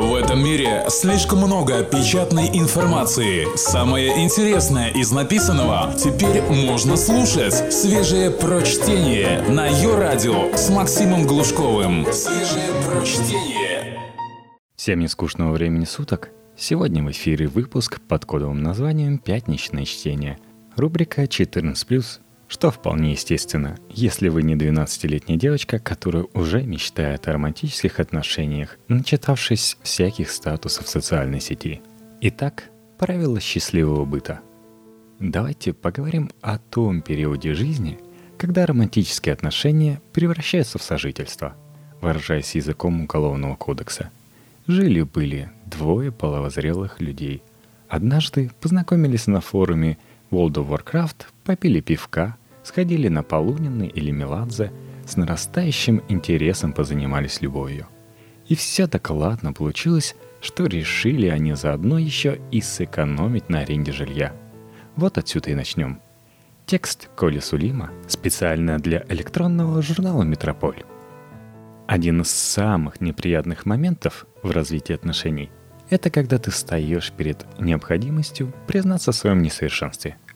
В этом мире слишком много печатной информации. Самое интересное из написанного теперь можно слушать. Свежее прочтение на ее радио с Максимом Глушковым. Свежее прочтение. Всем нескучного времени суток. Сегодня в эфире выпуск под кодовым названием «Пятничное чтение». Рубрика 14+, что вполне естественно, если вы не 12-летняя девочка, которая уже мечтает о романтических отношениях, начитавшись всяких статусов социальной сети. Итак, правила счастливого быта. Давайте поговорим о том периоде жизни, когда романтические отношения превращаются в сожительство, выражаясь языком Уголовного кодекса. Жили-были двое половозрелых людей. Однажды познакомились на форуме World of Warcraft, попили пивка, сходили на Полунины или Меладзе, с нарастающим интересом позанимались любовью. И все так ладно получилось, что решили они заодно еще и сэкономить на аренде жилья. Вот отсюда и начнем. Текст Коли Сулима специально для электронного журнала «Метрополь». Один из самых неприятных моментов в развитии отношений – это когда ты стоишь перед необходимостью признаться в своем несовершенстве –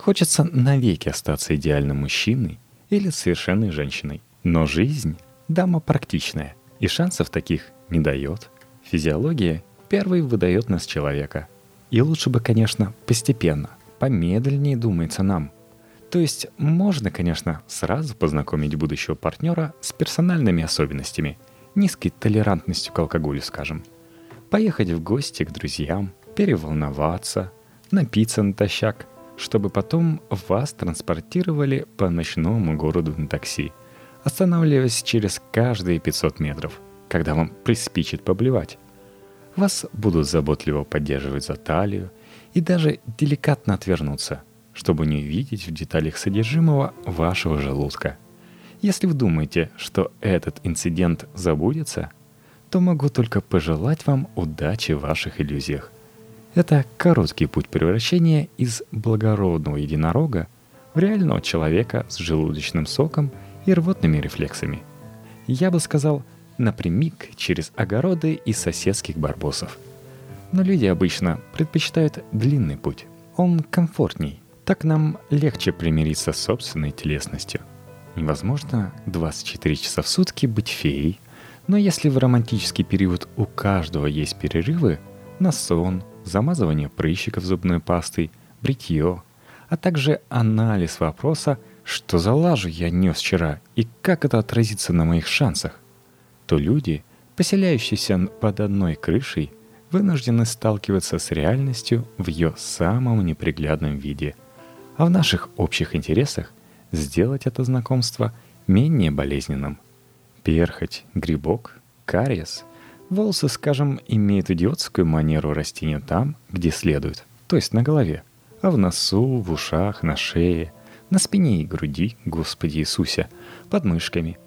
Хочется навеки остаться идеальным мужчиной или совершенной женщиной. Но жизнь – дама практичная, и шансов таких не дает. Физиология первой выдает нас человека. И лучше бы, конечно, постепенно, помедленнее думается нам. То есть можно, конечно, сразу познакомить будущего партнера с персональными особенностями, низкой толерантностью к алкоголю, скажем. Поехать в гости к друзьям, переволноваться, напиться натощак, чтобы потом вас транспортировали по ночному городу на такси, останавливаясь через каждые 500 метров, когда вам приспичит поблевать. Вас будут заботливо поддерживать за талию и даже деликатно отвернуться, чтобы не увидеть в деталях содержимого вашего желудка. Если вы думаете, что этот инцидент забудется, то могу только пожелать вам удачи в ваших иллюзиях – это короткий путь превращения из благородного единорога в реального человека с желудочным соком и рвотными рефлексами. Я бы сказал, напрямик через огороды и соседских барбосов. Но люди обычно предпочитают длинный путь. Он комфортней. Так нам легче примириться с собственной телесностью. Невозможно 24 часа в сутки быть феей, но если в романтический период у каждого есть перерывы на сон, замазывание прыщиков зубной пастой, бритье, а также анализ вопроса, что за лажу я нес вчера и как это отразится на моих шансах, то люди, поселяющиеся под одной крышей, вынуждены сталкиваться с реальностью в ее самом неприглядном виде. А в наших общих интересах сделать это знакомство менее болезненным. Перхоть, грибок, кариес – Волосы, скажем, имеют идиотскую манеру расти не там, где следует, то есть на голове, а в носу, в ушах, на шее, на спине и груди, Господи Иисусе, под мышками.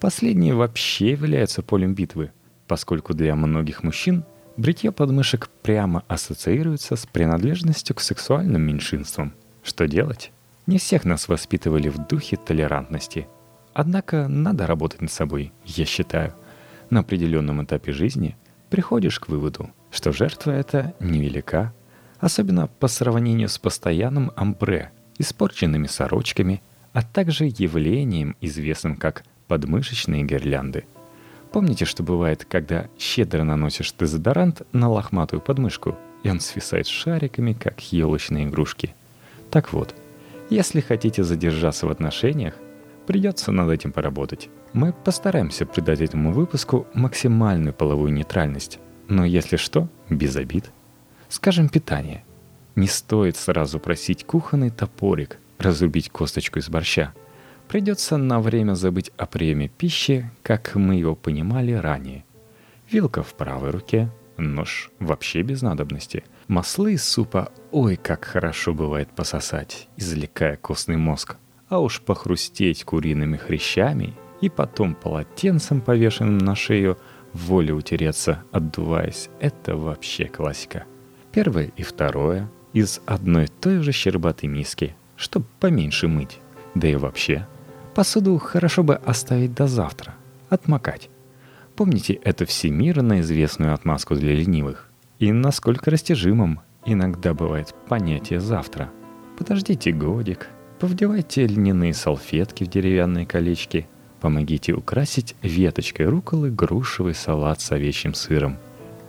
Последние вообще являются полем битвы, поскольку для многих мужчин бритье подмышек прямо ассоциируется с принадлежностью к сексуальным меньшинствам. Что делать? Не всех нас воспитывали в духе толерантности. Однако надо работать над собой, я считаю – на определенном этапе жизни приходишь к выводу, что жертва эта невелика, особенно по сравнению с постоянным амбре, испорченными сорочками, а также явлением, известным как подмышечные гирлянды. Помните, что бывает, когда щедро наносишь дезодорант на лохматую подмышку, и он свисает шариками, как елочные игрушки? Так вот, если хотите задержаться в отношениях, придется над этим поработать. Мы постараемся придать этому выпуску максимальную половую нейтральность, но если что, без обид. Скажем, питание. Не стоит сразу просить кухонный топорик разрубить косточку из борща. Придется на время забыть о приеме пищи, как мы его понимали ранее. Вилка в правой руке, нож вообще без надобности. Маслы из супа ой как хорошо бывает пососать, извлекая костный мозг. А уж похрустеть куриными хрящами и потом полотенцем, повешенным на шею, воле утереться, отдуваясь. Это вообще классика. Первое и второе из одной той же щербатой миски, чтобы поменьше мыть. Да и вообще, посуду хорошо бы оставить до завтра, отмокать. Вспомните эту всемирно известную отмазку для ленивых. И насколько растяжимым иногда бывает понятие «завтра». Подождите годик, повдевайте льняные салфетки в деревянные колечки, помогите украсить веточкой руколы грушевый салат с овечьим сыром.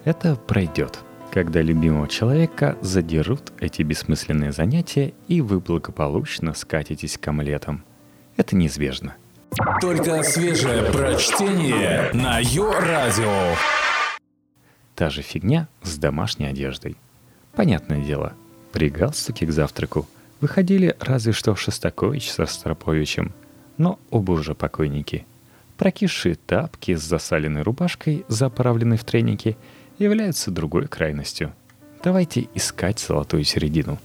Это пройдет, когда любимого человека задерут эти бессмысленные занятия и вы благополучно скатитесь к омлетам. Это неизбежно. Только свежее прочтение на Йо-Радио. Та же фигня с домашней одеждой. Понятное дело, при галстуке к завтраку выходили разве что Шостакович со Строповичем, но оба уже покойники. Прокисшие тапки с засаленной рубашкой, заправленной в треники, являются другой крайностью. Давайте искать золотую середину.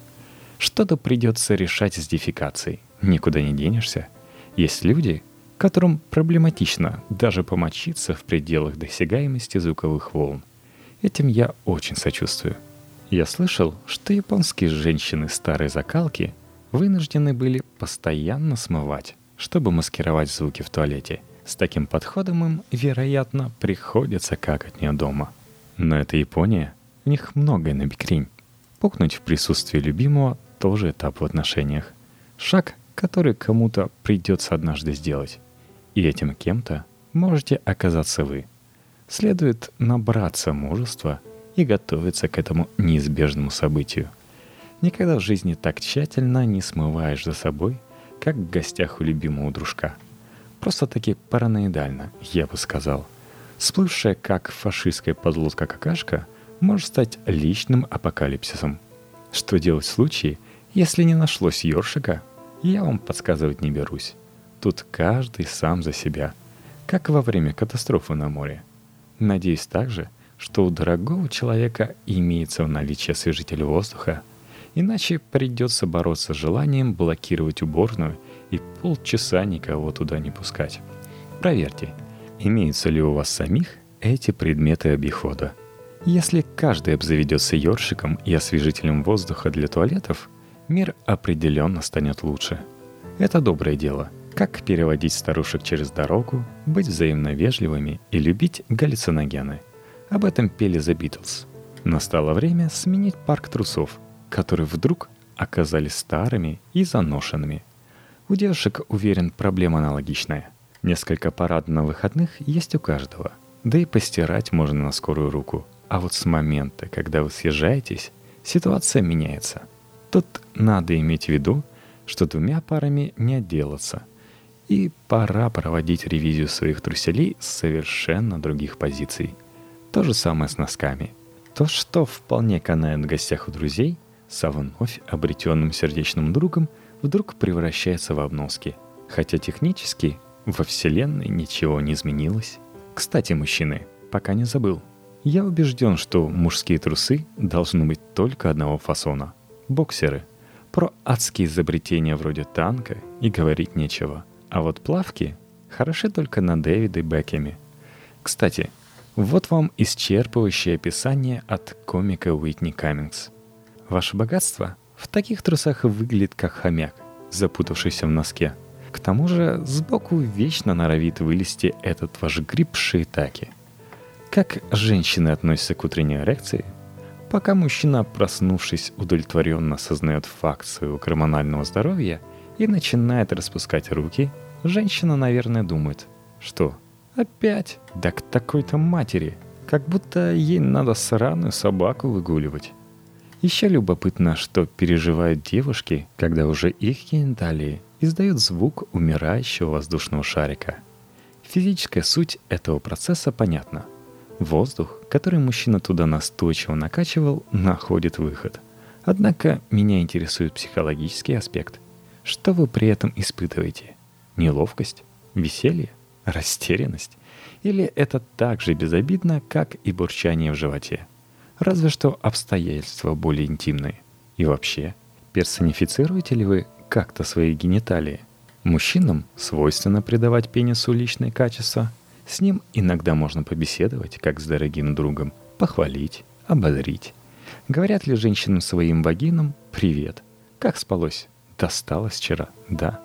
Что-то придется решать с дефикацией. Никуда не денешься. Есть люди, которым проблематично даже помочиться в пределах досягаемости звуковых волн. Этим я очень сочувствую. Я слышал, что японские женщины старой закалки вынуждены были постоянно смывать, чтобы маскировать звуки в туалете. С таким подходом им, вероятно, приходится какать не дома. Но это Япония, у них многое на бикрень. Пукнуть в присутствии любимого тоже этап в отношениях. Шаг, который кому-то придется однажды сделать. И этим кем-то можете оказаться вы. Следует набраться мужества и готовиться к этому неизбежному событию. Никогда в жизни так тщательно не смываешь за собой, как в гостях у любимого дружка. Просто-таки параноидально, я бы сказал. Сплывшая как фашистская подлодка какашка может стать личным апокалипсисом. Что делать в случае, если не нашлось ёршика, я вам подсказывать не берусь. Тут каждый сам за себя, как во время катастрофы на море. Надеюсь также, что у дорогого человека имеется в наличии освежитель воздуха, иначе придется бороться с желанием блокировать уборную и полчаса никого туда не пускать. Проверьте, имеются ли у вас самих эти предметы обихода. Если каждый обзаведется ёршиком и освежителем воздуха для туалетов, мир определенно станет лучше. Это доброе дело — как переводить старушек через дорогу, быть взаимно вежливыми и любить галлюциногены. Об этом пели The Beatles. Настало время сменить парк трусов, которые вдруг оказались старыми и заношенными. У девушек, уверен, проблема аналогичная. Несколько парад на выходных есть у каждого. Да и постирать можно на скорую руку. А вот с момента, когда вы съезжаетесь, ситуация меняется. Тут надо иметь в виду, что двумя парами не отделаться – и пора проводить ревизию своих труселей с совершенно других позиций. То же самое с носками. То, что вполне канает в гостях у друзей, со вновь обретенным сердечным другом вдруг превращается в обноски. Хотя технически во Вселенной ничего не изменилось. Кстати, мужчины, пока не забыл. Я убежден, что мужские трусы должны быть только одного фасона. Боксеры. Про адские изобретения вроде танка и говорить нечего – а вот плавки хороши только на Дэвиде Бекеме. Кстати, вот вам исчерпывающее описание от комика Уитни Каммингс. Ваше богатство в таких трусах выглядит как хомяк, запутавшийся в носке. К тому же сбоку вечно норовит вылезти этот ваш гриб шиитаки. Как женщины относятся к утренней эрекции? Пока мужчина, проснувшись, удовлетворенно осознает факт своего гормонального здоровья и начинает распускать руки – Женщина, наверное, думает, что опять? Да к такой-то матери. Как будто ей надо сраную собаку выгуливать. Еще любопытно, что переживают девушки, когда уже их гениталии издают звук умирающего воздушного шарика. Физическая суть этого процесса понятна. Воздух, который мужчина туда настойчиво накачивал, находит выход. Однако меня интересует психологический аспект. Что вы при этом испытываете? Неловкость? Веселье? Растерянность? Или это так же безобидно, как и бурчание в животе? Разве что обстоятельства более интимные. И вообще, персонифицируете ли вы как-то свои гениталии? Мужчинам свойственно придавать пенису личные качества. С ним иногда можно побеседовать, как с дорогим другом, похвалить, ободрить. Говорят ли женщинам своим вагинам «Привет, как спалось?» «Досталось вчера, да?»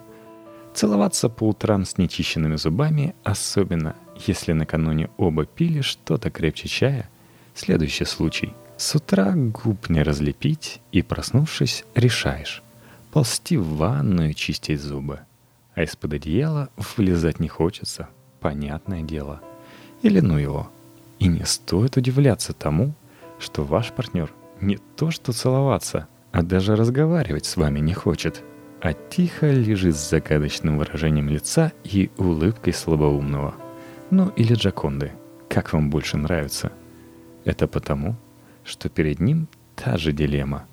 Целоваться по утрам с нечищенными зубами, особенно Если накануне оба пили что-то крепче чая, следующий случай. С утра губ не разлепить и, проснувшись, решаешь. Ползти в ванную чистить зубы. А из-под одеяла вылезать не хочется, понятное дело. Или ну его. И не стоит удивляться тому, что ваш партнер не то что целоваться, а даже разговаривать с вами не хочет, а тихо лежит с загадочным выражением лица и улыбкой слабоумного. Ну или Джаконды, как вам больше нравится. Это потому, что перед ним та же дилемма.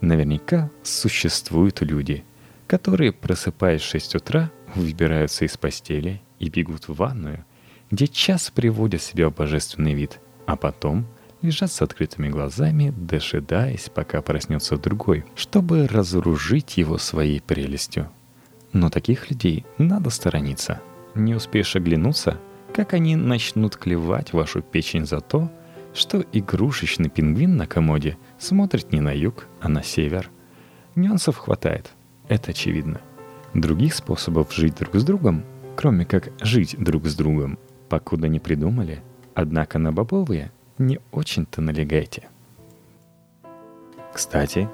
Наверняка существуют люди, которые, просыпаясь в 6 утра, выбираются из постели и бегут в ванную, где час приводят себя в божественный вид, а потом – лежат с открытыми глазами, дожидаясь, пока проснется другой, чтобы разоружить его своей прелестью. Но таких людей надо сторониться. Не успеешь оглянуться, как они начнут клевать вашу печень за то, что игрушечный пингвин на комоде смотрит не на юг, а на север. Нюансов хватает, это очевидно. Других способов жить друг с другом, кроме как жить друг с другом, покуда не придумали. Однако на бобовые не очень-то налегайте. Кстати,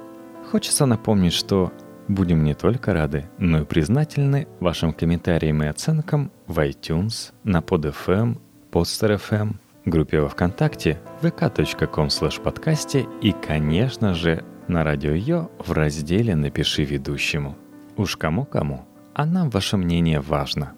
хочется напомнить, что будем не только рады, но и признательны вашим комментариям и оценкам в iTunes, на PodFM, Podster.fm, группе во Вконтакте, vk.com подкасте и, конечно же, на Радио Йо в разделе «Напиши ведущему». Уж кому-кому, а нам ваше мнение важно –